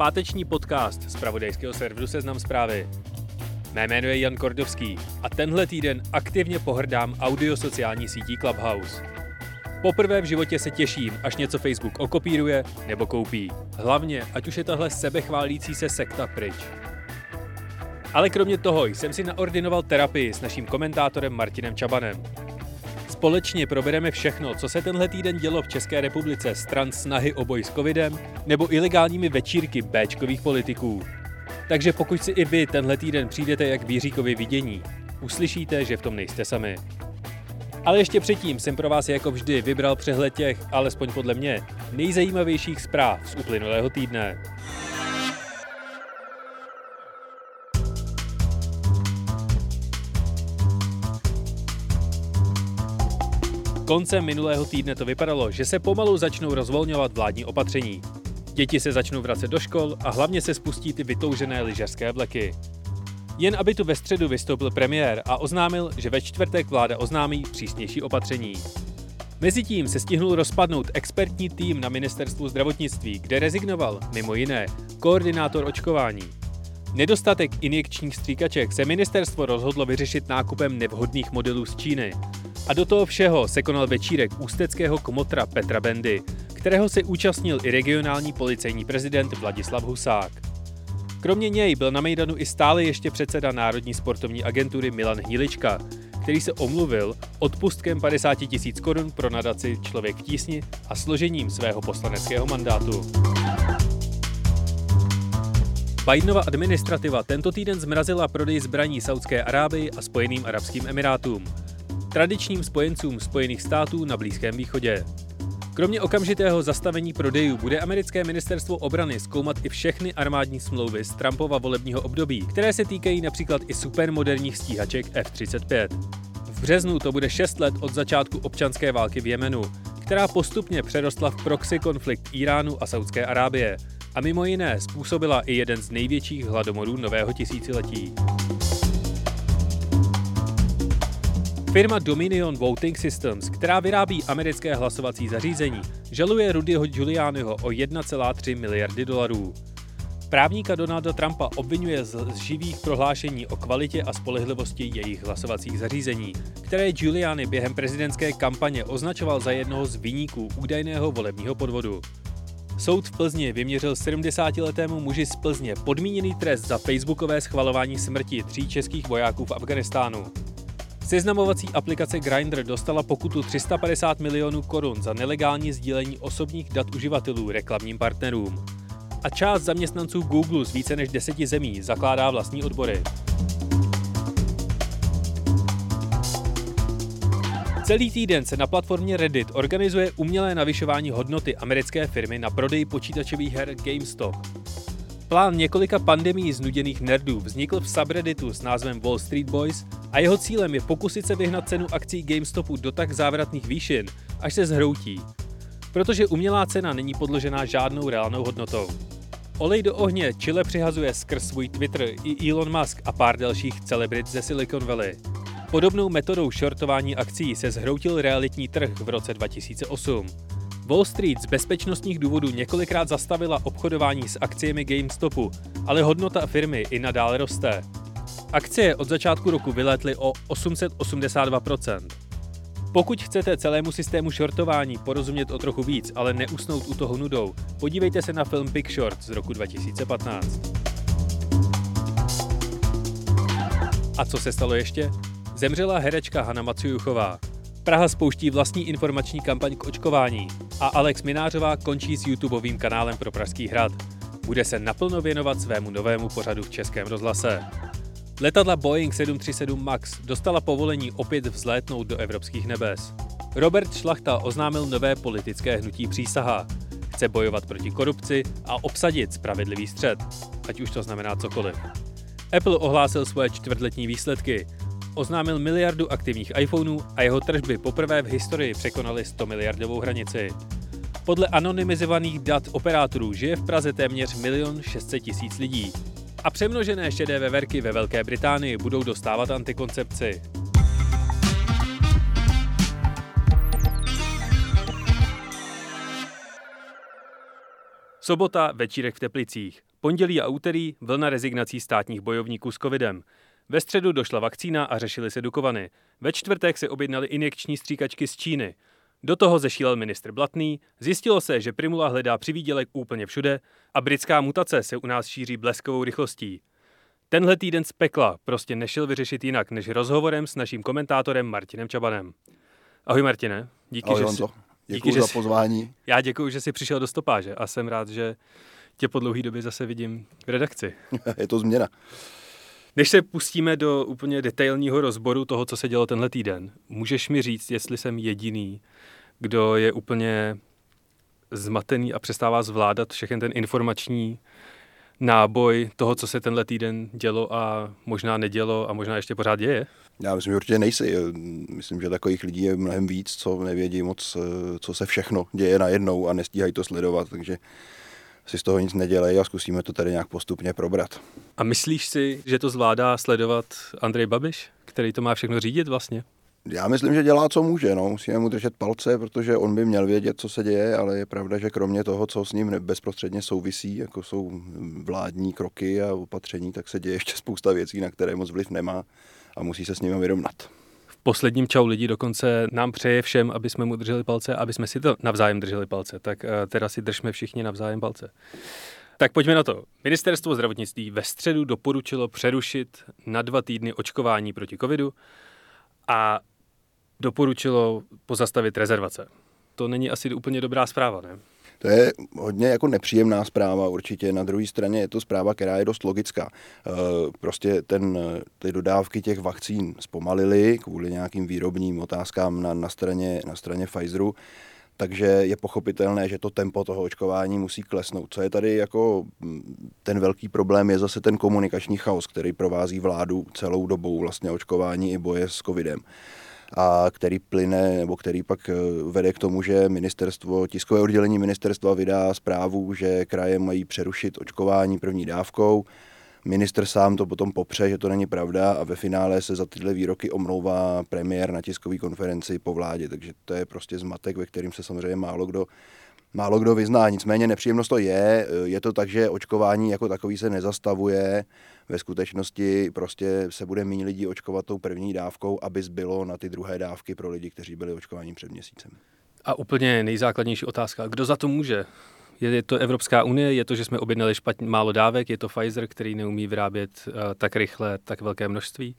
Páteční podcast z pravodejského serveru Seznam zprávy. Mé jméno je Jan Kordovský a tenhle týden aktivně pohrdám audio sociální sítí Clubhouse. Poprvé v životě se těším, až něco Facebook okopíruje nebo koupí. Hlavně, ať už je tahle sebechválící se sekta pryč. Ale kromě toho jsem si naordinoval terapii s naším komentátorem Martinem Čabanem. Společně probereme všechno, co se tenhle týden dělo v České republice stran snahy o boj s covidem nebo ilegálními večírky Bčkových politiků. Takže pokud si i vy tenhle týden přijdete jak výříkovi vidění, uslyšíte, že v tom nejste sami. Ale ještě předtím jsem pro vás jako vždy vybral přehled těch, alespoň podle mě, nejzajímavějších zpráv z uplynulého týdne. Koncem minulého týdne to vypadalo, že se pomalu začnou rozvolňovat vládní opatření. Děti se začnou vracet do škol a hlavně se spustí ty vytoužené lyžařské vleky. Jen aby tu ve středu vystoupil premiér a oznámil, že ve čtvrtek vláda oznámí přísnější opatření. Mezitím se stihnul rozpadnout expertní tým na ministerstvu zdravotnictví, kde rezignoval, mimo jiné, koordinátor očkování. Nedostatek injekčních stříkaček se ministerstvo rozhodlo vyřešit nákupem nevhodných modelů z Číny. A do toho všeho se konal večírek ústeckého komotra Petra Bendy, kterého se účastnil i regionální policejní prezident Vladislav Husák. Kromě něj byl na Mejdanu i stále ještě předseda Národní sportovní agentury Milan Hnilička, který se omluvil odpustkem 50 tisíc korun pro nadaci Člověk v tísni a složením svého poslaneckého mandátu. Bidenova administrativa tento týden zmrazila prodej zbraní Saudské Arábii a Spojeným arabským emirátům, tradičním spojencům Spojených států na Blízkém východě. Kromě okamžitého zastavení prodejů bude americké ministerstvo obrany zkoumat i všechny armádní smlouvy z Trumpova volebního období, které se týkají například i supermoderních stíhaček F-35. V březnu to bude 6 let od začátku občanské války v Jemenu, která postupně přerostla v proxy konflikt Iránu a Saudské Arábie a mimo jiné způsobila i jeden z největších hladomorů nového tisíciletí. Firma Dominion Voting Systems, která vyrábí americké hlasovací zařízení, žaluje Rudyho Giulianiho o 1,3 miliardy dolarů. Právníka Donalda Trumpa obvinuje z živých prohlášení o kvalitě a spolehlivosti jejich hlasovacích zařízení, které Giuliani během prezidentské kampaně označoval za jednoho z výniků údajného volebního podvodu. Soud v Plzni vyměřil 70-letému muži z Plzně podmíněný trest za facebookové schvalování smrti tří českých vojáků v Afganistánu. Seznamovací aplikace Grindr dostala pokutu 350 milionů korun za nelegální sdílení osobních dat uživatelů reklamním partnerům. A část zaměstnanců Google z více než deseti zemí zakládá vlastní odbory. Celý týden se na platformě Reddit organizuje umělé navyšování hodnoty americké firmy na prodej počítačových her GameStop. Plán několika pandemí znuděných nerdů vznikl v subredditu s názvem Wall Street Boys a jeho cílem je pokusit se vyhnat cenu akcí GameStopu do tak závratných výšin, až se zhroutí. Protože umělá cena není podložená žádnou reálnou hodnotou. Olej do ohně Chile přihazuje skrz svůj Twitter i Elon Musk a pár dalších celebrit ze Silicon Valley. Podobnou metodou shortování akcí se zhroutil realitní trh v roce 2008. Wall Street z bezpečnostních důvodů několikrát zastavila obchodování s akciemi GameStopu, ale hodnota firmy i nadále roste. Akcie od začátku roku vylétly o 882%. Pokud chcete celému systému shortování porozumět o trochu víc, ale neusnout u toho nudou, podívejte se na film Big Short z roku 2015. A co se stalo ještě? Zemřela herečka Hanna Macujuchová. Praha spouští vlastní informační kampaň k očkování a Alex Minářová končí s YouTubeovým kanálem pro Pražský hrad. Bude se naplno věnovat svému novému pořadu v Českém rozhlase. Letadla Boeing 737 MAX dostala povolení opět vzlétnout do evropských nebes. Robert Šlachta oznámil nové politické hnutí přísaha. Chce bojovat proti korupci a obsadit spravedlivý střed, ať už to znamená cokoliv. Apple ohlásil svoje čtvrtletní výsledky. Oznámil miliardu aktivních iPhoneů a jeho tržby poprvé v historii překonaly 100 miliardovou hranici. Podle anonymizovaných dat operátorů žije v Praze téměř 1 600 tisíc lidí. A přemnožené šedé veverky ve Velké Británii budou dostávat antikoncepci. Sobota, večírek v Teplicích. Pondělí a úterý vlna rezignací státních bojovníků s covidem. Ve středu došla vakcína a řešily se Dukovany. Ve čtvrtek se objednali injekční stříkačky z Číny. Do toho zešílel ministr Blatný, zjistilo se, že Primula hledá přivídělek úplně všude a britská mutace se u nás šíří bleskovou rychlostí. Tenhle týden z pekla prostě nešel vyřešit jinak než rozhovorem s naším komentátorem Martinem Čabanem. Ahoj Martine, díky, Ahoj, že jsi, Děkuji že za jsi- pozvání. já děkuji, že jsi přišel do stopáže a jsem rád, že tě po dlouhé době zase vidím v redakci. Je to změna. Než se pustíme do úplně detailního rozboru toho, co se dělo tenhle týden, můžeš mi říct, jestli jsem jediný, kdo je úplně zmatený a přestává zvládat všechen ten informační náboj toho, co se tenhle týden dělo a možná nedělo a možná ještě pořád děje? Já myslím, že určitě nejsi. Myslím, že takových lidí je mnohem víc, co nevědí moc, co se všechno děje najednou a nestíhají to sledovat, takže si z toho nic nedělej a zkusíme to tady nějak postupně probrat. A myslíš si, že to zvládá sledovat Andrej Babiš, který to má všechno řídit vlastně? Já myslím, že dělá, co může. No. Musíme mu držet palce, protože on by měl vědět, co se děje, ale je pravda, že kromě toho, co s ním bezprostředně souvisí, jako jsou vládní kroky a opatření, tak se děje ještě spousta věcí, na které moc vliv nemá a musí se s nimi vyrovnat. Posledním čau lidi dokonce nám přeje všem, aby jsme mu drželi palce, aby jsme si to navzájem drželi palce. Tak eh, teda si držme všichni navzájem palce. Tak pojďme na to. Ministerstvo zdravotnictví ve středu doporučilo přerušit na dva týdny očkování proti covidu a doporučilo pozastavit rezervace. To není asi úplně dobrá zpráva, ne? To je hodně jako nepříjemná zpráva určitě. Na druhé straně je to zpráva, která je dost logická. Eh, Prostě ten, ty dodávky těch vakcín zpomalily kvůli nějakým výrobním otázkám na, na, straně, na straně Pfizeru. Takže je pochopitelné, že to tempo toho očkování musí klesnout. Co je tady jako mm, ten velký problém, je zase ten komunikační chaos, který provází vládu celou dobou vlastně očkování i boje s covidem a který plyne, nebo který pak eh, vede k tomu, že ministerstvo, tiskové oddělení ministerstva vydá zprávu, že kraje mají přerušit očkování první dávkou. Minister sám to potom popře, že to není pravda a ve finále se za tyhle výroky omlouvá premiér na tiskové konferenci po vládě, takže to je prostě zmatek, ve kterým se samozřejmě málo kdo Málo kdo vyzná, nicméně nepříjemnost to je. Je to tak, že očkování jako takový se nezastavuje. Ve skutečnosti prostě se bude méně lidí očkovat tou první dávkou, aby zbylo na ty druhé dávky pro lidi, kteří byli očkováni před měsícem. A úplně nejzákladnější otázka. Kdo za to může? Je to Evropská unie, je to, že jsme objednali špatně málo dávek, je to Pfizer, který neumí vyrábět uh, tak rychle, tak velké množství?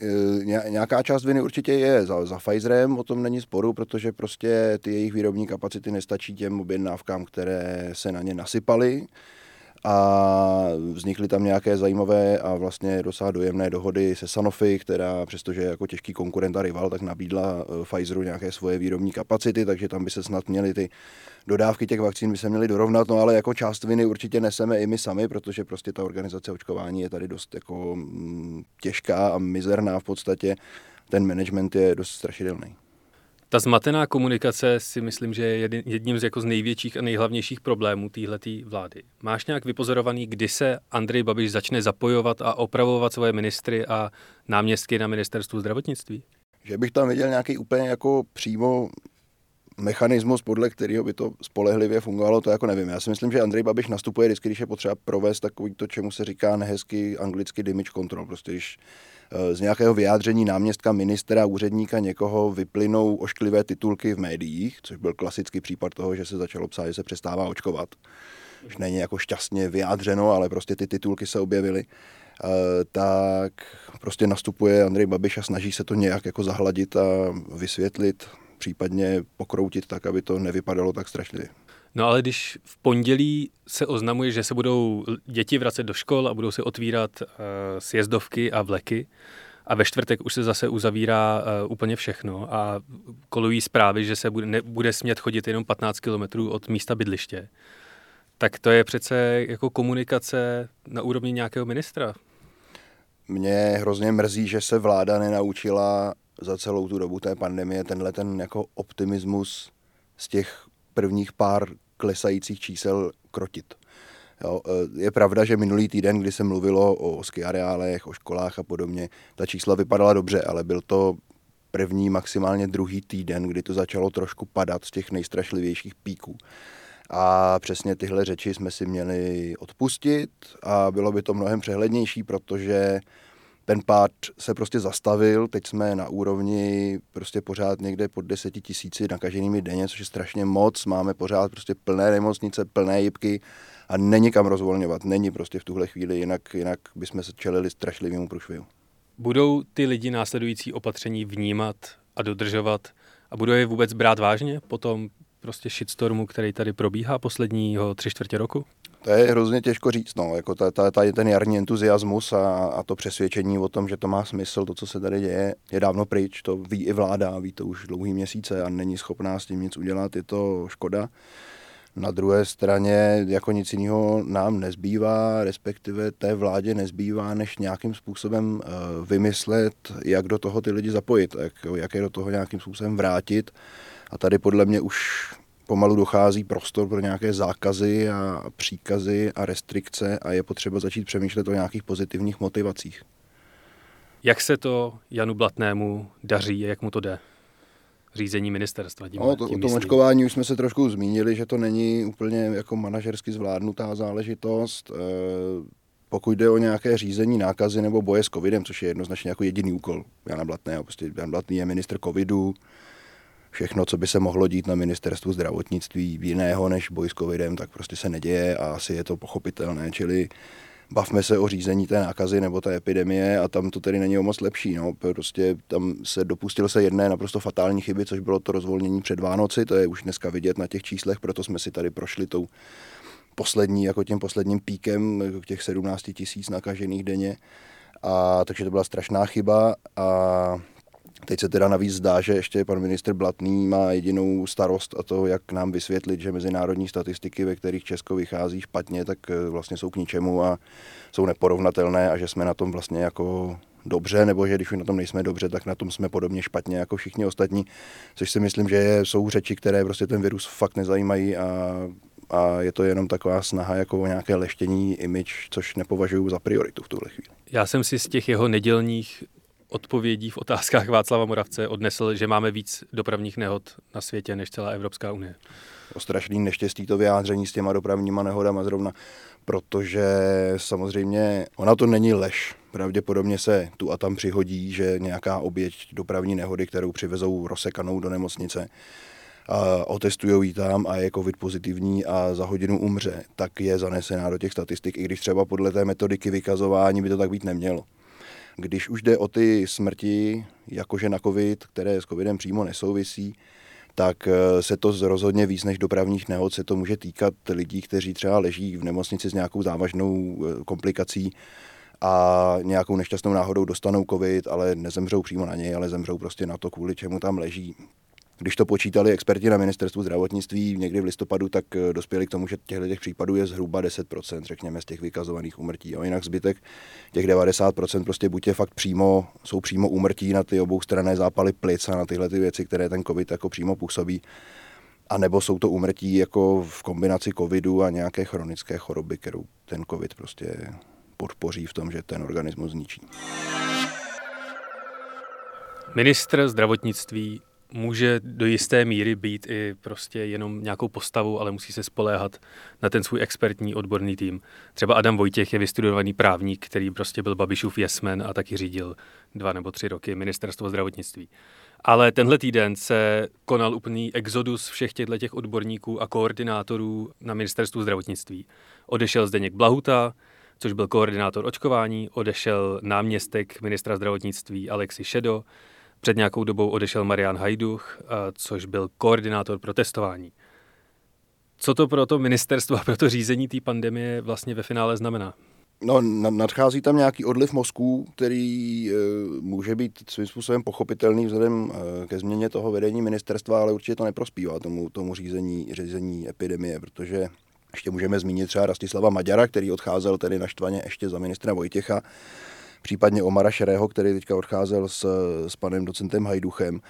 E, Nějaká část viny určitě je za, za Pfizerem, o tom není sporu, protože prostě ty jejich výrobní kapacity nestačí těm objednávkám, které se na ně nasypaly a vznikly tam nějaké zajímavé a vlastně docela dojemné dohody se Sanofi, která přestože je jako těžký konkurent a rival, tak nabídla eh, Pfizeru nějaké svoje výrobní kapacity, takže tam by se snad měly ty dodávky těch vakcín by se měly dorovnat, no ale jako část viny určitě neseme i my sami, protože prostě ta organizace očkování je tady dost jako mm, těžká a mizerná v podstatě. Ten management je dost strašidelný. Ta zmatená komunikace si myslím, že je jedním z, jako z největších a nejhlavnějších problémů téhleté vlády. Máš nějak vypozorovaný, kdy se Andrej Babiš začne zapojovat a opravovat svoje ministry a náměstky na ministerstvu zdravotnictví? Že bych tam viděl nějaký úplně jako přímo mechanismus, podle kterého by to spolehlivě fungovalo, to jako nevím. Já si myslím, že Andrej Babiš nastupuje vždycky, když je potřeba provést takový to, čemu se říká nehezky anglicky damage control. Prostě když z nějakého vyjádření náměstka, ministra, úředníka někoho vyplynou ošklivé titulky v médiích, což byl klasický případ toho, že se začalo psát, že se přestává očkovat. Už není jako šťastně vyjádřeno, ale prostě ty titulky se objevily. Tak prostě nastupuje Andrej Babiš a snaží se to nějak jako zahladit a vysvětlit, případně pokroutit tak, aby to nevypadalo tak strašlivě. No ale když v pondělí se oznamuje, že se budou děti vracet do škol a budou se otvírat uh, sjezdovky a vleky a ve čtvrtek už se zase uzavírá uh, úplně všechno a kolují zprávy, že se bude, ne, bude smět chodit jenom 15 kilometrů od místa bydliště, tak to je přece jako komunikace na úrovni nějakého ministra. mě hrozně mrzí, že se vláda nenaučila za celou tu dobu té pandemie tenhle ten jako optimismus z těch prvních pár klesajících čísel krotit. Jo, e, je pravda, že minulý týden, kdy se mluvilo o ski areálech, o školách a podobně, ta čísla vypadala dobře, ale byl to první, maximálně druhý týden, kdy to začalo trošku padat z těch nejstrašlivějších píků. A přesně tyhle řeči jsme si měli odpustit a bylo by to mnohem přehlednější, protože ten pád se prostě zastavil, teď jsme na úrovni prostě pořád někde pod deseti tisíci nakaženými denně, což je strašně moc, máme pořád prostě plné nemocnice, plné jibky a není kam rozvolňovat, není prostě v tuhle chvíli, jinak, jinak bychom se čelili strašlivému průšvihu. Budou ty lidi následující opatření vnímat a dodržovat a budou je vůbec brát vážně po tom prostě shitstormu, který tady probíhá posledního tři čtvrtě roku? To je hrozně těžko říct, no, jako ta, ta, ta, ten jarní entuziasmus a, a to přesvědčení o tom, že to má smysl, to, co se tady děje, je dávno pryč, to ví i vláda, ví to už dlouhý měsíce a není schopná s tím nic udělat, je to škoda. Na druhé straně jako nic jiného nám nezbývá, respektive té vládě nezbývá, než nějakým způsobem eh, vymyslet, jak do toho ty lidi zapojit, jak, jak je do toho nějakým způsobem vrátit. A tady podle mě už pomalu dochází prostor pro nějaké zákazy a příkazy a restrikce a je potřeba začít přemýšlet o nějakých pozitivních motivacích. Jak se to Janu Blatnému daří a jak mu to jde? Řízení ministerstva. Tím, no, to, tím o tom očkování už jsme se trošku zmínili, že to není úplně jako manažersky zvládnutá záležitost. E, pokud jde o nějaké řízení nákazy nebo boje s covidem, což je jednoznačně jako jediný úkol Jana Blatného, prostě Jan Blatný je minister covidu, všechno, co by se mohlo dít na ministerstvu zdravotnictví jiného než boj s covidem, tak prostě se neděje a asi je to pochopitelné, čili bavme se o řízení té nákazy nebo té epidemie a tam to tedy není o moc lepší. No. Prostě tam se dopustil se jedné naprosto fatální chyby, což bylo to rozvolnění před Vánoci, to je už dneska vidět na těch číslech, proto jsme si tady prošli tou poslední, jako tím posledním píkem těch 17 tisíc nakažených denně. A, takže to byla strašná chyba a Teď se teda navíc zdá, že ještě pan ministr Blatný má jedinou starost a to, jak nám vysvětlit, že mezinárodní statistiky, ve kterých Česko vychází špatně, tak eh, vlastně jsou k ničemu a jsou neporovnatelné a že jsme na tom vlastně jako dobře, nebo že když už na tom nejsme dobře, tak na tom jsme podobně špatně jako všichni ostatní, což si myslím, že jsou řeči, které prostě ten virus fakt nezajímají a, a je to jenom taková snaha jako o nějaké leštění image, což nepovažuji za prioritu v tuhle chvíli. Já jsem si z těch jeho nedělních odpovědí v otázkách Václava Moravce odnesl, že máme víc dopravních nehod na světě než celá Evropská unie. Strašný neštěstí to vyjádření s těma dopravníma nehodama zrovna, protože samozřejmě ona to není lež. Pravděpodobně se tu a tam přihodí, že nějaká oběť dopravní nehody, kterou přivezou rozsekanou do nemocnice, a otestují ji tam a je covid pozitivní a za hodinu umře, tak je zanesená do těch statistik, i když třeba podle té metodiky vykazování by to tak být nemělo. Když už jde o ty smrti, jakože na covid, které s covidem přímo nesouvisí, tak eh, se to rozhodně víc než dopravních nehod se to může týkat lidí, kteří třeba leží v nemocnici s nějakou závažnou eh, komplikací a nějakou nešťastnou náhodou dostanou covid, ale nezemřou přímo na něj, ale zemřou prostě na to, kvůli čemu tam leží. Když to počítali experti na ministerstvu zdravotnictví někdy v listopadu, tak eh, dospěli k tomu, že těchto těch případů je zhruba 10%, řekněme, z těch vykazovaných úmrtí. A jinak zbytek těch 90% prostě buď je fakt přímo, jsou přímo úmrtí na ty obou strané zápaly plic a na tyhle ty věci, které ten COVID jako přímo působí. A nebo jsou to úmrtí jako v kombinaci covidu a nějaké chronické choroby, kterou ten covid prostě podpoří v tom, že ten organismus zničí. Ministr zdravotnictví může do jisté míry být i prostě jenom nějakou postavou, ale musí se spoléhat na ten svůj expertní odborný tým. Třeba Adam Vojtěch je vystudovaný právník, který prostě byl Babišův jesmen a taky řídil dva nebo tři roky ministerstvo zdravotnictví. Ale tenhle týden se konal úplný exodus všech těchto těch odborníků a koordinátorů na ministerstvu zdravotnictví. Odešel Zdeněk Blahuta, což byl koordinátor očkování, odešel náměstek ministra zdravotnictví Alexi Šedo, před nějakou dobou odešel Marian Hajduch, což byl koordinátor pro testování. Co to pro to ministerstvo a pro to řízení té pandemie vlastně ve finále znamená? No, nadchází tam nějaký odliv mozků, který e, může být svým způsobem pochopitelný vzhledem e, ke změně toho vedení ministerstva, ale určitě to neprospívá tomu, tomu řízení, řízení epidemie, protože ještě můžeme zmínit třeba Rastislava Maďara, který odcházel tedy naštvaně ještě za ministra Vojtěcha, případně Omara Šerého, který teďka odcházel s, s panem docentem Hajduchem,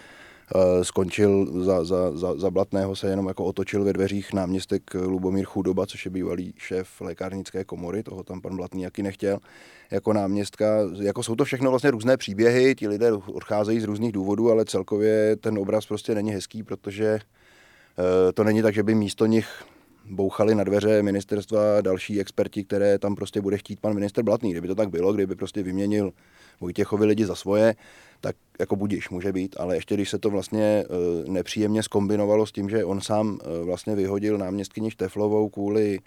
Eh, skončil za, za, za, za Blatného, se jenom jako otočil ve dveřích náměstek Lubomír Chudoba, což je bývalý šéf lékárnické komory, toho tam pan Blatný jaký nechtěl, jako náměstka. Jako jsou to všechno vlastně různé příběhy, ti lidé odcházejí z různých důvodů, ale celkově ten obraz prostě není hezký, protože eh, to není tak, že by místo nich bouchali na dveře ministerstva další experti, které tam prostě bude chtít pan minister Blatný. Kdyby to tak bylo, kdyby prostě vyměnil Vojtěchovi lidi za svoje, tak jako budíš, může být, ale ještě když se to vlastně e, nepříjemně skombinovalo s tím, že on sám e, vlastně vyhodil náměstkyni Šteflovou kvůli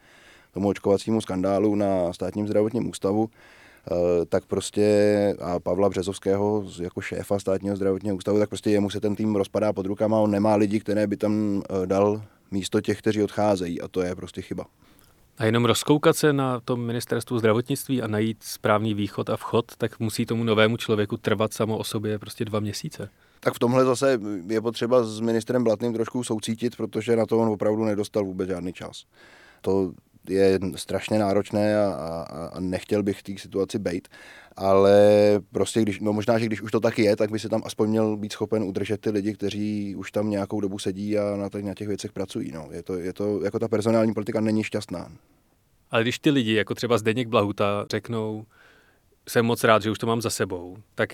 tomu očkovacímu skandálu na státním zdravotním ústavu, e, tak prostě a Pavla Březovského jako šéfa státního zdravotního ústavu, tak prostě jemu se ten tým rozpadá pod rukama, on nemá lidi, které by tam dal místo těch, kteří odcházejí a to je prostě chyba. A jenom rozkoukat se na tom ministerstvu zdravotnictví a najít správný východ a vchod, tak musí tomu novému člověku trvat samo o sobě prostě dva měsíce. Tak v tomhle zase je potřeba s ministrem Blatným trošku soucítit, protože na to on opravdu nedostal vůbec žádný čas. To je strašně náročné a, a, a nechtěl bych v té situaci být, ale prostě když, no možná, že když už to tak je, tak by se tam aspoň měl být schopen udržet ty lidi, kteří už tam nějakou dobu sedí a na, těch, na těch věcech pracují. No. Je, to, je to, jako ta personální politika není šťastná. Ale když ty lidi, jako třeba Zdeněk Blahuta, řeknou, jsem moc rád, že už to mám za sebou, tak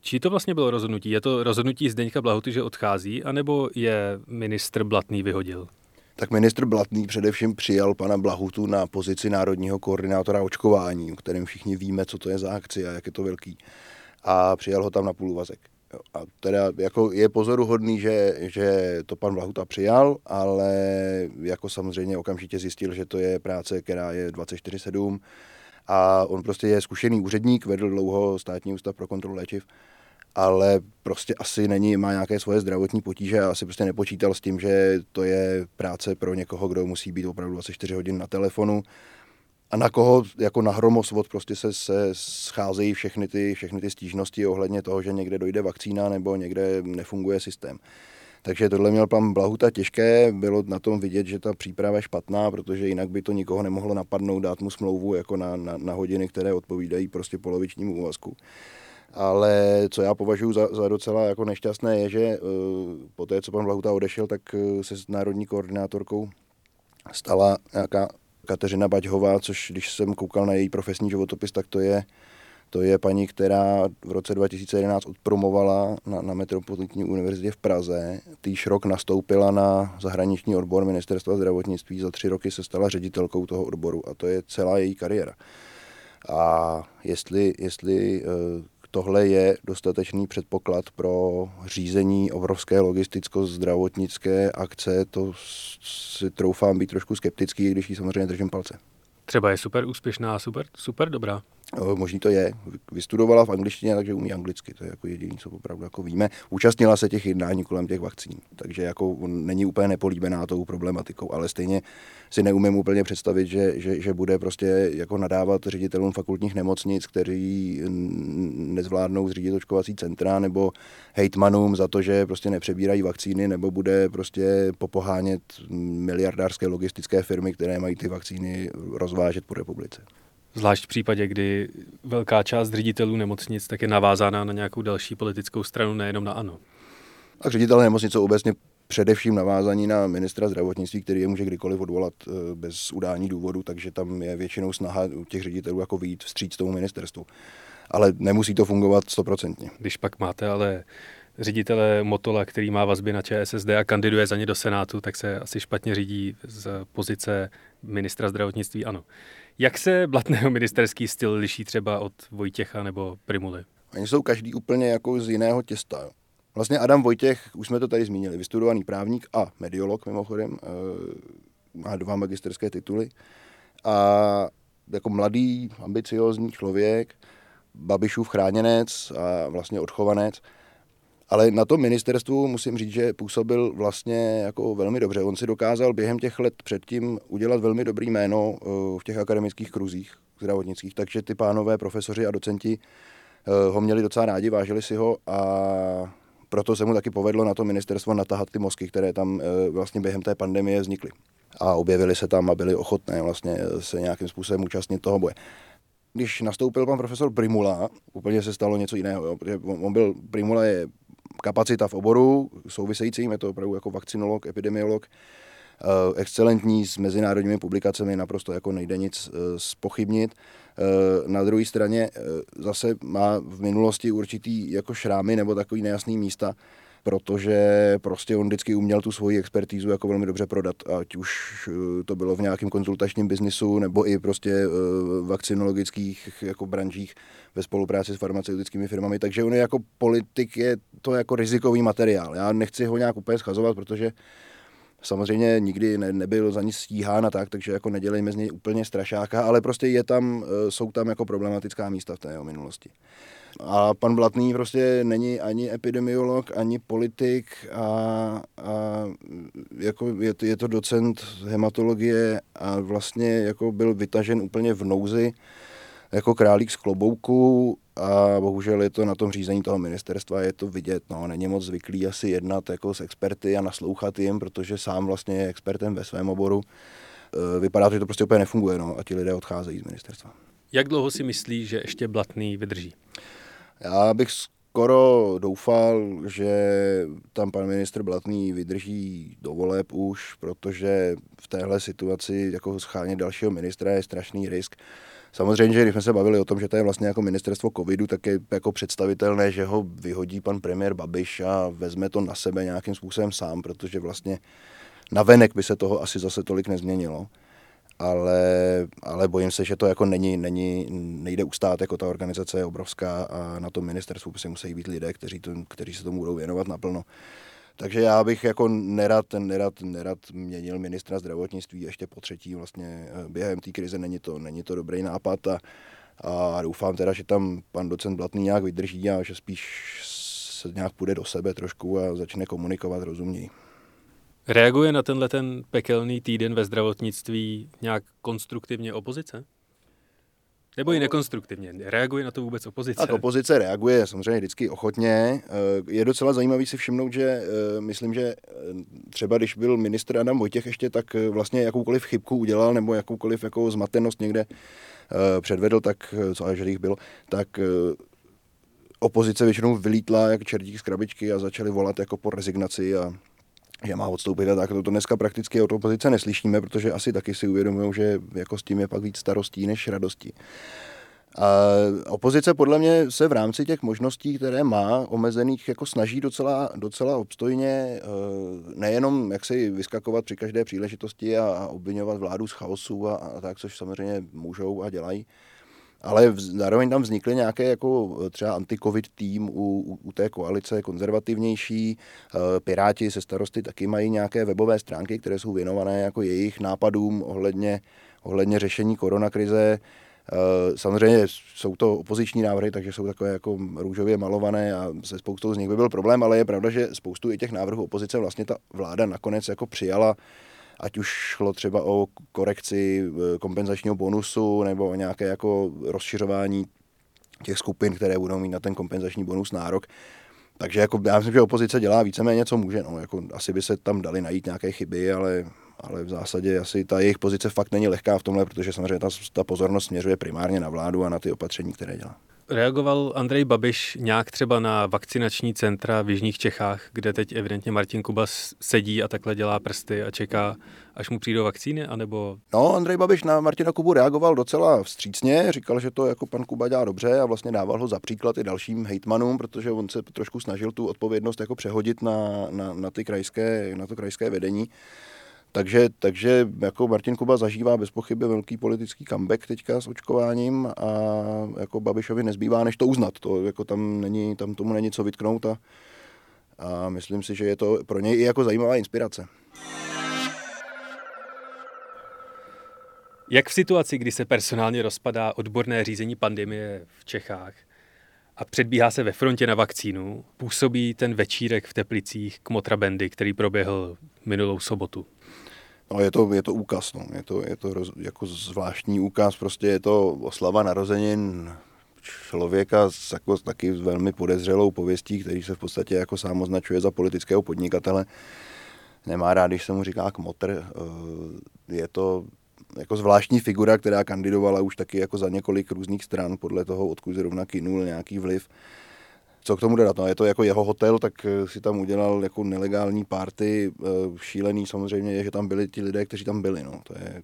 či to vlastně bylo rozhodnutí? Je to rozhodnutí Zdeňka Blahuty, že odchází, anebo je ministr Blatný vyhodil? Tak ministr Blatný především přijal pana Blahutu na pozici národního koordinátora očkování, o kterém všichni víme, co to je za akci a jak je to velký. A přijal ho tam na půl vazek. A teda jako je pozoruhodný, že, že to pan Blahuta přijal, ale jako samozřejmě okamžitě zjistil, že to je práce, která je 24-7 a on prostě je zkušený úředník, vedl dlouho státní ústav pro kontrolu léčiv ale prostě asi není, má nějaké svoje zdravotní potíže a asi prostě nepočítal s tím, že to je práce pro někoho, kdo musí být opravdu 24 hodin na telefonu a na koho jako na hromosvod prostě se, se scházejí všechny ty, všechny ty stížnosti ohledně toho, že někde dojde vakcína nebo někde nefunguje systém. Takže tohle měl pan Blahuta těžké, bylo na tom vidět, že ta příprava je špatná, protože jinak by to nikoho nemohlo napadnout dát mu smlouvu jako na, na, na hodiny, které odpovídají prostě polovičnímu úvazku ale co já považuji za, za docela jako nešťastné je, že uh, po té, co pan Blahuta odešel, tak uh, se s národní koordinátorkou stala nějaká Kateřina Baťhová, což když jsem koukal na její profesní životopis, tak to je, to je paní, která v roce 2011 odpromovala na, na Metropolitní univerzitě v Praze. Týž rok nastoupila na zahraniční odbor ministerstva zdravotnictví, za tři roky se stala ředitelkou toho odboru a to je celá její kariéra. A jestli, jestli uh, tohle je dostatečný předpoklad pro řízení obrovské logisticko-zdravotnické akce, to si troufám být trošku skeptický, když ji samozřejmě držím palce. Třeba je super úspěšná, super, super dobrá. Možný to je. Vystudovala v angličtině, takže umí anglicky. To je jako jediné, co opravdu jako víme. Účastnila se těch jednání kolem těch vakcín, takže jako není úplně nepolíbená tou problematikou, ale stejně si neumím úplně představit, že, že, že bude prostě jako nadávat ředitelům fakultních nemocnic, kteří nezvládnou zřídit očkovací centra, nebo hejtmanům za to, že prostě nepřebírají vakcíny, nebo bude prostě popohánět miliardářské logistické firmy, které mají ty vakcíny rozvážet po republice. Zvlášť v případě, kdy velká část ředitelů nemocnic tak je navázána na nějakou další politickou stranu, nejenom na ANO. A ředitelé nemocnic jsou obecně především navázaní na ministra zdravotnictví, který je může kdykoliv odvolat eh, bez udání důvodu, takže tam je většinou snaha u těch ředitelů jako vyjít vstříc tomu ministerstvu. Ale nemusí to fungovat stoprocentně. Když pak máte ale ředitele Motola, který má vazby na ČSSD a kandiduje za ně do Senátu, tak se asi špatně řídí z pozice ministra zdravotnictví, ano. Jak se Blatného ministerský styl liší třeba od Vojtěcha nebo Primuly? Oni jsou každý úplně jako z jiného těsta. Vlastně Adam Vojtěch, už jsme to tady zmínili, vystudovaný právník a mediolog mimochodem, eh, má dva magisterské tituly a jako mladý, ambiciozní člověk, Babišův chráněnec a vlastně odchovanec, ale na tom ministerstvu musím říct, že působil vlastně jako velmi dobře. On si dokázal během těch let předtím udělat velmi dobrý jméno eh, v těch akademických kruzích zdravotnických, takže ty pánové profesoři a docenti eh, ho měli docela rádi, vážili si ho a proto se mu taky povedlo na to ministerstvo natahat ty mozky, které tam eh, vlastně během té pandemie vznikly. A objevili se tam a byli ochotné vlastně se nějakým způsobem účastnit toho boje. když nastoupil pan profesor Primula, úplně se stalo něco jiného, jo, protože on byl, Primula je kapacita v oboru souvisejícím, je to opravdu jako vakcinolog, epidemiolog, eh, excelentní s mezinárodními publikacemi, naprosto jako nejde nic spochybnit. Na druhé straně zase má v minulosti určitý jako šrámy nebo takový nejasný místa, protože prostě on vždycky uměl tu svoji expertízu jako velmi dobře prodat, ať už eh, to bylo v nějakém konzultačním biznisu, nebo i prostě eh, vakcinologických jako branžích ve spolupráci s farmaceutickými firmami, takže on je jako politik, je to jako rizikový materiál. Já nechci ho nějak úplně schazovat, protože samozřejmě nikdy ne, nebyl za nic stíhán a tak, takže jako nedělejme z něj úplně strašáka, ale prostě je tam, eh, jsou tam jako problematická místa v té jeho minulosti. A pan Blatný prostě není ani epidemiolog, ani politik a, a jako je, to, je to docent hematologie a vlastně jako byl vytažen úplně v nouzi jako králík z klobouku a bohužel je to na tom řízení toho ministerstva, je to vidět, no, není moc zvyklý asi jednat jako s experty a naslouchat jim, protože sám vlastně je expertem ve svém oboru. E, vypadá to, že to prostě úplně nefunguje, no, a ti lidé odcházejí z ministerstva. Jak dlouho si myslí, že ještě Blatný vydrží? Já bych skoro doufal, že tam pan ministr Blatný vydrží do voleb už, protože v téhle situaci jako schánět dalšího ministra je strašný risk. Samozřejmě, že když jsme se bavili o tom, že to je vlastně jako ministerstvo covidu, tak je jako představitelné, že ho vyhodí pan premiér Babiš a vezme to na sebe nějakým způsobem sám, protože vlastně navenek by se toho asi zase tolik nezměnilo ale, ale bojím se, že to jako není, není, nejde ustát, jako ta organizace je obrovská a na tom ministerstvu si musí být lidé, kteří, to, kteří se tomu budou věnovat naplno. Takže já bych jako nerad, nerad, nerad měnil ministra zdravotnictví ještě po třetí vlastně eh, během té krize, není to, není to dobrý nápad a, a doufám teda, že tam pan docent Blatný nějak vydrží a že spíš se nějak půjde do sebe trošku a začne komunikovat rozumněji. Reaguje na tenhle ten pekelný týden ve zdravotnictví nějak konstruktivně opozice? Nebo i nekonstruktivně? Reaguje na to vůbec opozice? Tak opozice reaguje samozřejmě vždycky ochotně. Eh, je docela zajímavý si všimnout, že eh, myslím, že eh, třeba když byl ministr Adam Vojtěch ještě, tak vlastně jakoukoliv chybku udělal nebo jakoukoliv jako zmatenost někde předvedl, tak co až jich bylo, tak opozice většinou vylítla jak čertík z krabičky a začali volat jako po rezignaci a že má odstoupit a tak. To dneska prakticky od opozice neslyšíme, protože asi taky si uvědomují, že jako s tím je pak víc starostí než radostí. A opozice podle mě se v rámci těch možností, které má omezených, jako snaží docela, docela obstojně eh, nejenom jak si vyskakovat při každé příležitosti a, obvinovat vládu z chaosu a, a tak, což samozřejmě můžou a dělají, ale zároveň tam vznikly nějaké jako eh, třeba anti-covid tým u, u, u té koalice konzervativnější. Eh, Piráti se starosty taky mají nějaké webové stránky, které jsou věnované jako jejich nápadům ohledně, ohledně řešení koronakrize. Eh, samozřejmě jsou to opoziční návrhy, takže jsou takové jako růžově malované a se spoustou z nich by byl problém, ale je pravda, že spoustu i těch návrhů opozice vlastně ta vláda nakonec jako přijala ať už šlo třeba o korekci eh, kompenzačního bonusu nebo o nějaké jako rozšiřování těch skupin, které budou mít na ten kompenzační bonus nárok. Takže jako, já myslím, že opozice dělá víceméně, co může. No. Jako, asi by se tam dali najít nějaké chyby, ale, ale v zásadě asi ta jejich pozice fakt není lehká v tomhle, protože samozřejmě ta, ta pozornost směřuje primárně na vládu a na ty opatření, které dělá. Reagoval Andrej Babiš nějak třeba na vakcinační centra v Jižních Čechách, kde teď evidentně Martin Kuba sedí a takhle dělá prsty a čeká, až mu přijdou vakcíny, anebo... No, Andrej Babiš na Martina Kubu reagoval docela vstřícně, říkal, že to jako pan Kuba dělá dobře a vlastně dával ho za příklad i dalším hejtmanům, protože on se trošku snažil tu odpovědnost jako přehodit na, na, na, ty krajské, na to krajské vedení. Takže, takže jako Martin Kuba zažívá bez pochyby velký politický comeback teďka s očkováním a jako Babišovi nezbývá, než to uznat. To jako tam, není, tam tomu není co vytknout a, a myslím si, že je to pro něj i jako zajímavá inspirace. Jak v situaci, kdy se personálně rozpadá odborné řízení pandemie v Čechách a předbíhá se ve frontě na vakcínu, působí ten večírek v Teplicích k Motrabendy, který proběhl minulou sobotu? No, je to, je to úkaz, no. je to, je to roz, jako zvláštní úkaz, prostě je to oslava narozenin člověka s jako, taky velmi podezřelou pověstí, který se v podstatě jako sám označuje za politického podnikatele. Nemá rád, když se mu říká kmotr. Eh, je to jako zvláštní figura, která kandidovala už taky jako za několik různých stran podle toho, odkud zrovna kynul nějaký vliv. Co k tomu dodat? No, je to jako jeho hotel, tak eh, si tam udělal jako nelegální party. Eh, šílený samozřejmě je, že tam byli ti lidé, kteří tam byli. No. To je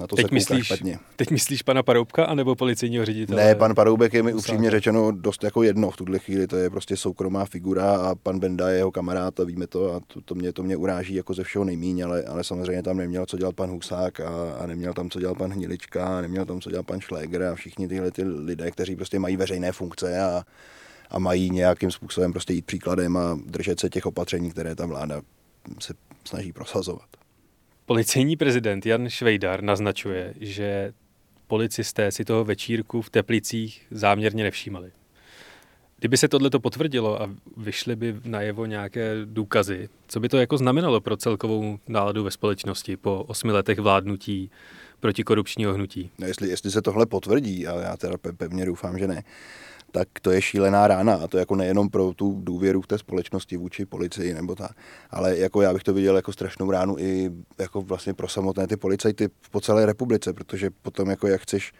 na to teď se myslíš, špatně. Teď myslíš pana Paroubka anebo policejního ředitele? Ne, pan Paroubek je mi upřímně řečeno dost jako jedno v tuhle chvíli, to je prostě soukromá figura a pan Benda je jeho kamarád a víme to a to, to, mě, to mě uráží jako ze všeho nejmíň, ale, ale samozřejmě tam neměl co dělat pan Husák a, a neměl tam co dělat pan Hnilička a neměl tam co dělat pan Šléger a všichni tyhle ty lidé, kteří prostě mají veřejné funkce a, a mají nějakým způsobem prostě jít příkladem a držet se těch opatření, které ta vláda se snaží prosazovat. Policejní prezident Jan Švejdar naznačuje, že policisté si toho večírku v Teplicích záměrně nevšímali. Kdyby se tohleto potvrdilo a vyšly by najevo nějaké důkazy, co by to jako znamenalo pro celkovou náladu ve společnosti po osmi letech vládnutí protikorupčního hnutí? No jestli, jestli se tohle potvrdí, ale já teda pevně doufám, že ne, tak to je šílená rána a to jako nejenom pro tu důvěru v té společnosti vůči policii nebo tak, ale jako já bych to viděl jako strašnou ránu i jako vlastně pro samotné ty policajty po celé republice, protože potom jako jak chceš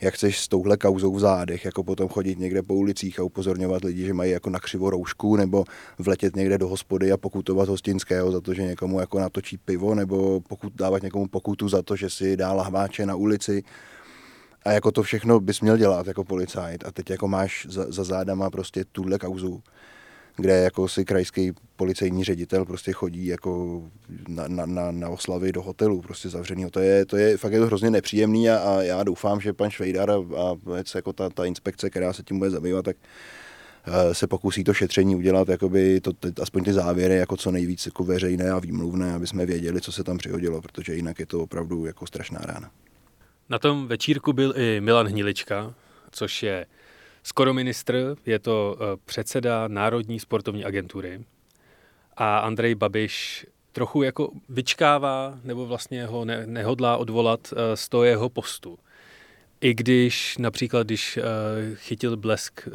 jak chceš s touhle kauzou v zádech, jako potom chodit někde po ulicích a upozorňovat lidi, že mají jako na křivo roušku, nebo vletět někde do hospody a pokutovat hostinského za to, že někomu jako natočí pivo, nebo pokud dávat někomu pokutu za to, že si dá lahváče na ulici, a jako to všechno bys měl dělat jako policajt a teď jako máš za, za zádama prostě tuhle kauzu, kde jako si krajský policejní ředitel prostě chodí jako na, na, na, na oslavy do hotelu prostě zavřenýho. To je, to je fakt je to hrozně nepříjemný a, a já doufám, že pan Švejdar a, a jako ta, ta inspekce, která se tím bude zabývat, tak eh, se pokusí to šetření udělat, jakoby to, aspoň ty závěry jako co nejvíc jako veřejné a výmluvné, aby jsme věděli, co se tam přihodilo, protože jinak je to opravdu jako strašná rána. Na tom večírku byl i Milan Hnilička, což je skoro ministr, je to eh, předseda Národní sportovní agentury. A Andrej Babiš trochu jako vyčkává, nebo vlastně ho ne, nehodlá odvolat eh, z toho jeho postu. I když například, když uh, chytil blesk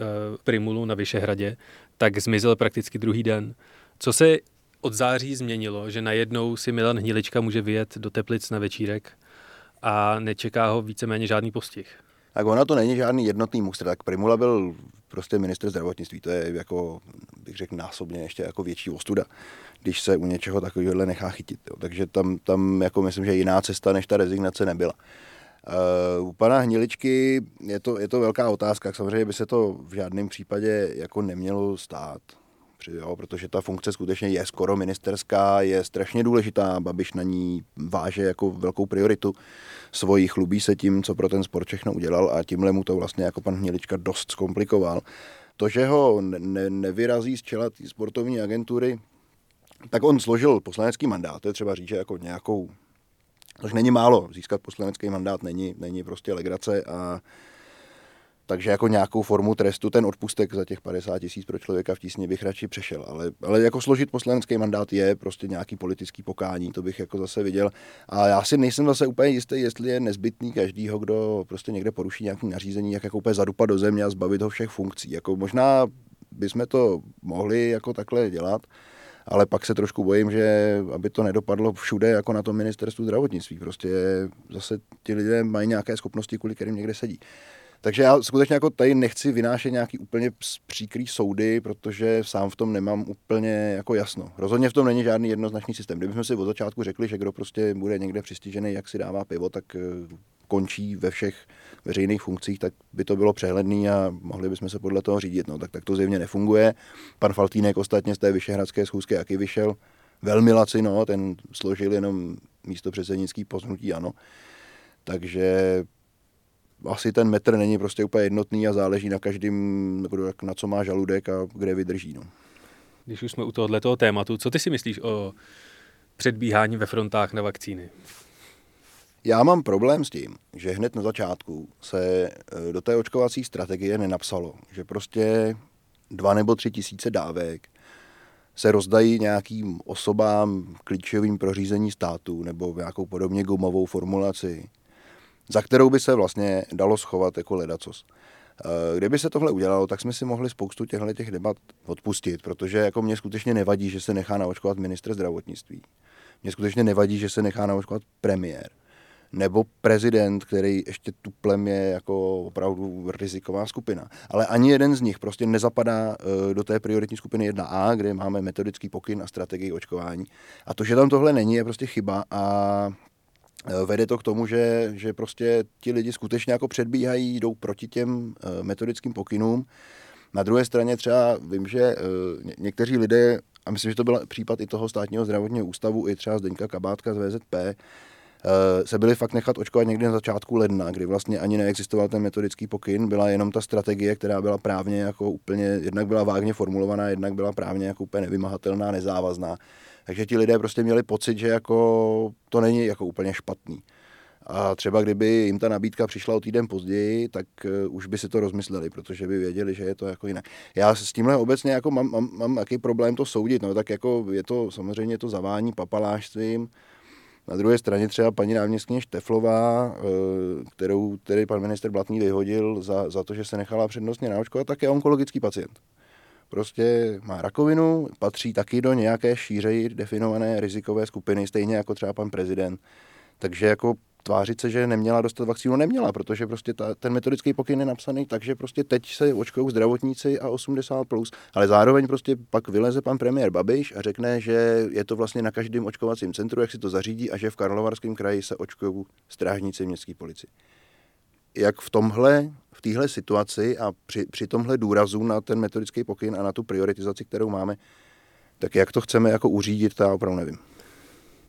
Primulu na Vyšehradě, tak zmizel prakticky druhý den. Co se od září změnilo, že najednou si Milan Hnilička může vyjet do Teplic na večírek a nečeká ho víceméně žádný postih. Tak ona to není žádný jednotný muster. Tak Primula byl prostě minister zdravotnictví. To je jako, bych řekl, násobně ještě jako větší ostuda, když se u něčeho takového nechá chytit. Jo. Takže tam, tam jako myslím, že jiná cesta než ta rezignace nebyla. Uh, u pana Hniličky je to, je to velká otázka. Samozřejmě by se to v žádném případě jako nemělo stát jo, protože ta funkce skutečně je skoro ministerská, je strašně důležitá, Babiš na ní váže jako velkou prioritu. Svojí, chlubí se tím, co pro ten sport všechno udělal a tímhle mu to vlastně jako pan Hnělička dost zkomplikoval. To, že ho ne, nevyrazí z čela té sportovní agentury, tak on složil poslanecký mandát, to je třeba říct, že jako nějakou, což není málo, získat poslanecký mandát není, není prostě legrace a takže jako nějakou formu trestu ten odpustek za těch 50 tisíc pro člověka v tísni bych radši přešel. Ale, ale jako složit poslanecký mandát je prostě nějaký politický pokání, to bych jako zase viděl. A já si nejsem zase úplně jistý, jestli je nezbytný každýho, kdo prostě někde poruší nějaký nařízení, jak jako úplně zadupat do země a zbavit ho všech funkcí. Jako možná bychom to mohli jako takhle dělat, ale pak se trošku bojím, že aby to nedopadlo všude jako na tom ministerstvu zdravotnictví. Prostě zase ti lidé mají nějaké schopnosti, kvůli kterým někde sedí. Takže já skutečně jako tady nechci vynášet nějaký úplně příkrý soudy, protože sám v tom nemám úplně jako jasno. Rozhodně v tom není žádný jednoznačný systém. Kdybychom si od začátku řekli, že kdo prostě bude někde přistižený, jak si dává pivo, tak eh, končí ve všech veřejných funkcích, tak by to bylo přehledný a mohli bychom se podle toho řídit. No, tak, tak to zjevně nefunguje. Pan Faltýnek ostatně z té vyšehradské schůzky jaký vyšel velmi lacino, ten složil jenom místo předsednický poznutí, ano. Takže asi ten metr není prostě úplně jednotný a záleží na každém, na co má žaludek a kde vydrží. No. Když už jsme u tohoto tématu, co ty si myslíš o předbíhání ve frontách na vakcíny? Já mám problém s tím, že hned na začátku se e, do té očkovací strategie nenapsalo, že prostě dva nebo tři tisíce dávek se rozdají nějakým osobám klíčovým pro řízení státu nebo v nějakou podobně gumovou formulaci za kterou by se vlastně dalo schovat jako ledacos. Eh, kdyby se tohle udělalo, tak jsme si mohli spoustu těchto těch debat odpustit, protože jako mě skutečně nevadí, že se nechá naočkovat ministr zdravotnictví. Mně skutečně nevadí, že se nechá naočkovat premiér. nebo prezident, který ještě tuplem je jako opravdu riziková skupina. Ale ani jeden z nich prostě nezapadá eh, do té prioritní skupiny 1A, kde máme metodický pokyn a strategii očkování. A to, že tam tohle není, je prostě chyba a vede to k tomu, že, že prostě ti lidi skutečně jako předbíhají, jdou proti těm eh, metodickým pokynům. Na druhé straně třeba vím, že někteří lidé, a myslím, že to byl případ i toho státního zdravotního ústavu, i třeba Zdeňka Kabátka z VZP, Eh, se byli fakt nechat očkovat někdy na začátku ledna, kdy vlastně ani neexistoval ten metodický pokyn, byla jenom ta strategie, která byla právně jako úplně, jednak byla vágně formulovaná, jednak byla právně jako úplně nevymahatelná, nezávazná. Takže ti lidé prostě měli pocit, že jako to není jako úplně špatný. A třeba kdyby jim ta nabídka přišla o týden později, tak uh, už by si to rozmysleli, protože by věděli, že je to jako jinak. Já s tímhle obecně jako mám, mám, mám jaký problém to soudit, no tak jako je to samozřejmě to zavání papalášstvím, na druhé straně třeba paní náměstkyně Šteflová, eh, kterou který pan minister Blatný vyhodil za, za to, že se nechala přednostně naočkovat, tak je onkologický pacient. Prostě má rakovinu, patří taky do nějaké šířeji definované rizikové skupiny, stejně jako třeba pan prezident. Takže jako tvářit se, že neměla dostat vakcínu, neměla, protože prostě ta, ten metodický pokyn je napsaný tak, že prostě teď se očkují zdravotníci a 80+, plus, ale zároveň prostě pak vyleze pan premiér Babiš a řekne, že je to vlastně na každém očkovacím centru, jak si to zařídí a že v Karlovarském kraji se očkují strážníci městské policie. Jak v tomhle, v téhle situaci a při, při tomhle důrazu na ten metodický pokyn a na tu prioritizaci, kterou máme, tak jak to chceme jako uřídit, to já opravdu nevím.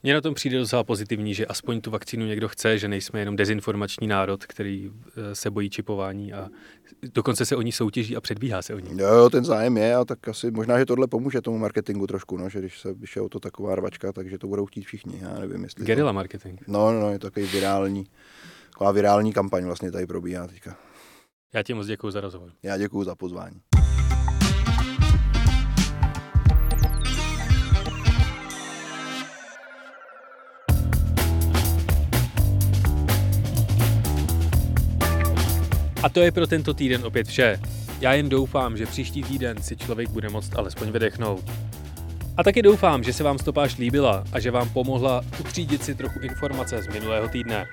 Mně na tom přijde docela pozitivní, že aspoň tu vakcínu někdo chce, že nejsme jenom dezinformační národ, který eh, se bojí čipování a dokonce se o ní soutěží a předbíhá se o ní. Jo, ten zájem je a tak asi možná, že tohle pomůže tomu marketingu trošku, no, že když se když je o to taková rvačka, takže to budou chtít všichni, já nevím, jestli... Gerilla to... marketing. No, no, no, je to takový virální, taková virální kampaň vlastně tady probíhá teďka. Já ti moc děkuji za rozhovor. Já děkuji za pozvání. A to je pro tento týden opět vše. Já jen doufám, že příští týden si člověk bude moct alespoň vydechnout. A taky doufám, že se vám stopáž líbila a že vám pomohla utřídit si trochu informace z minulého týdne.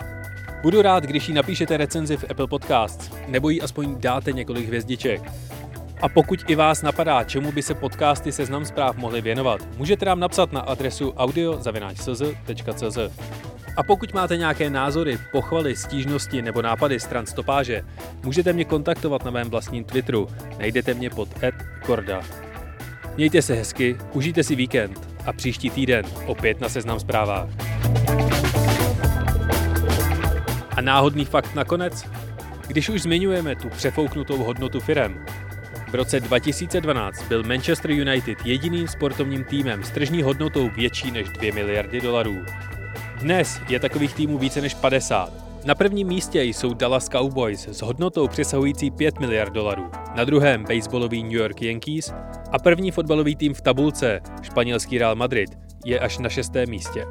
Budu rád, když ji napíšete recenzi v Apple Podcasts, nebo jí aspoň dáte několik hvězdiček. A pokud i vás napadá, čemu by se podcasty Seznam zpráv mohly věnovat, můžete nám napsat na adresu audio.cz.cz. A pokud máte nějaké názory, pochvaly, stížnosti nebo nápady stran stopáže, můžete mě kontaktovat na mém vlastním Twitteru. Najdete mě pod @korda. Mějte se hezky, užijte si víkend a příští týden opět na Seznam zprávách. A náhodný fakt nakonec? Když už zmiňujeme tu přefouknutou hodnotu firem, v roce 2012 byl Manchester United jediným sportovním týmem s tržní hodnotou větší než 2 miliardy dolarů. Dnes je takových týmů více než 50. Na prvním místě jsou Dallas Cowboys s hodnotou přesahující 5 miliard dolarů. Na druhém baseballový New York Yankees a první fotbalový tým v tabulce, španělský Real Madrid, je až na šestém místě.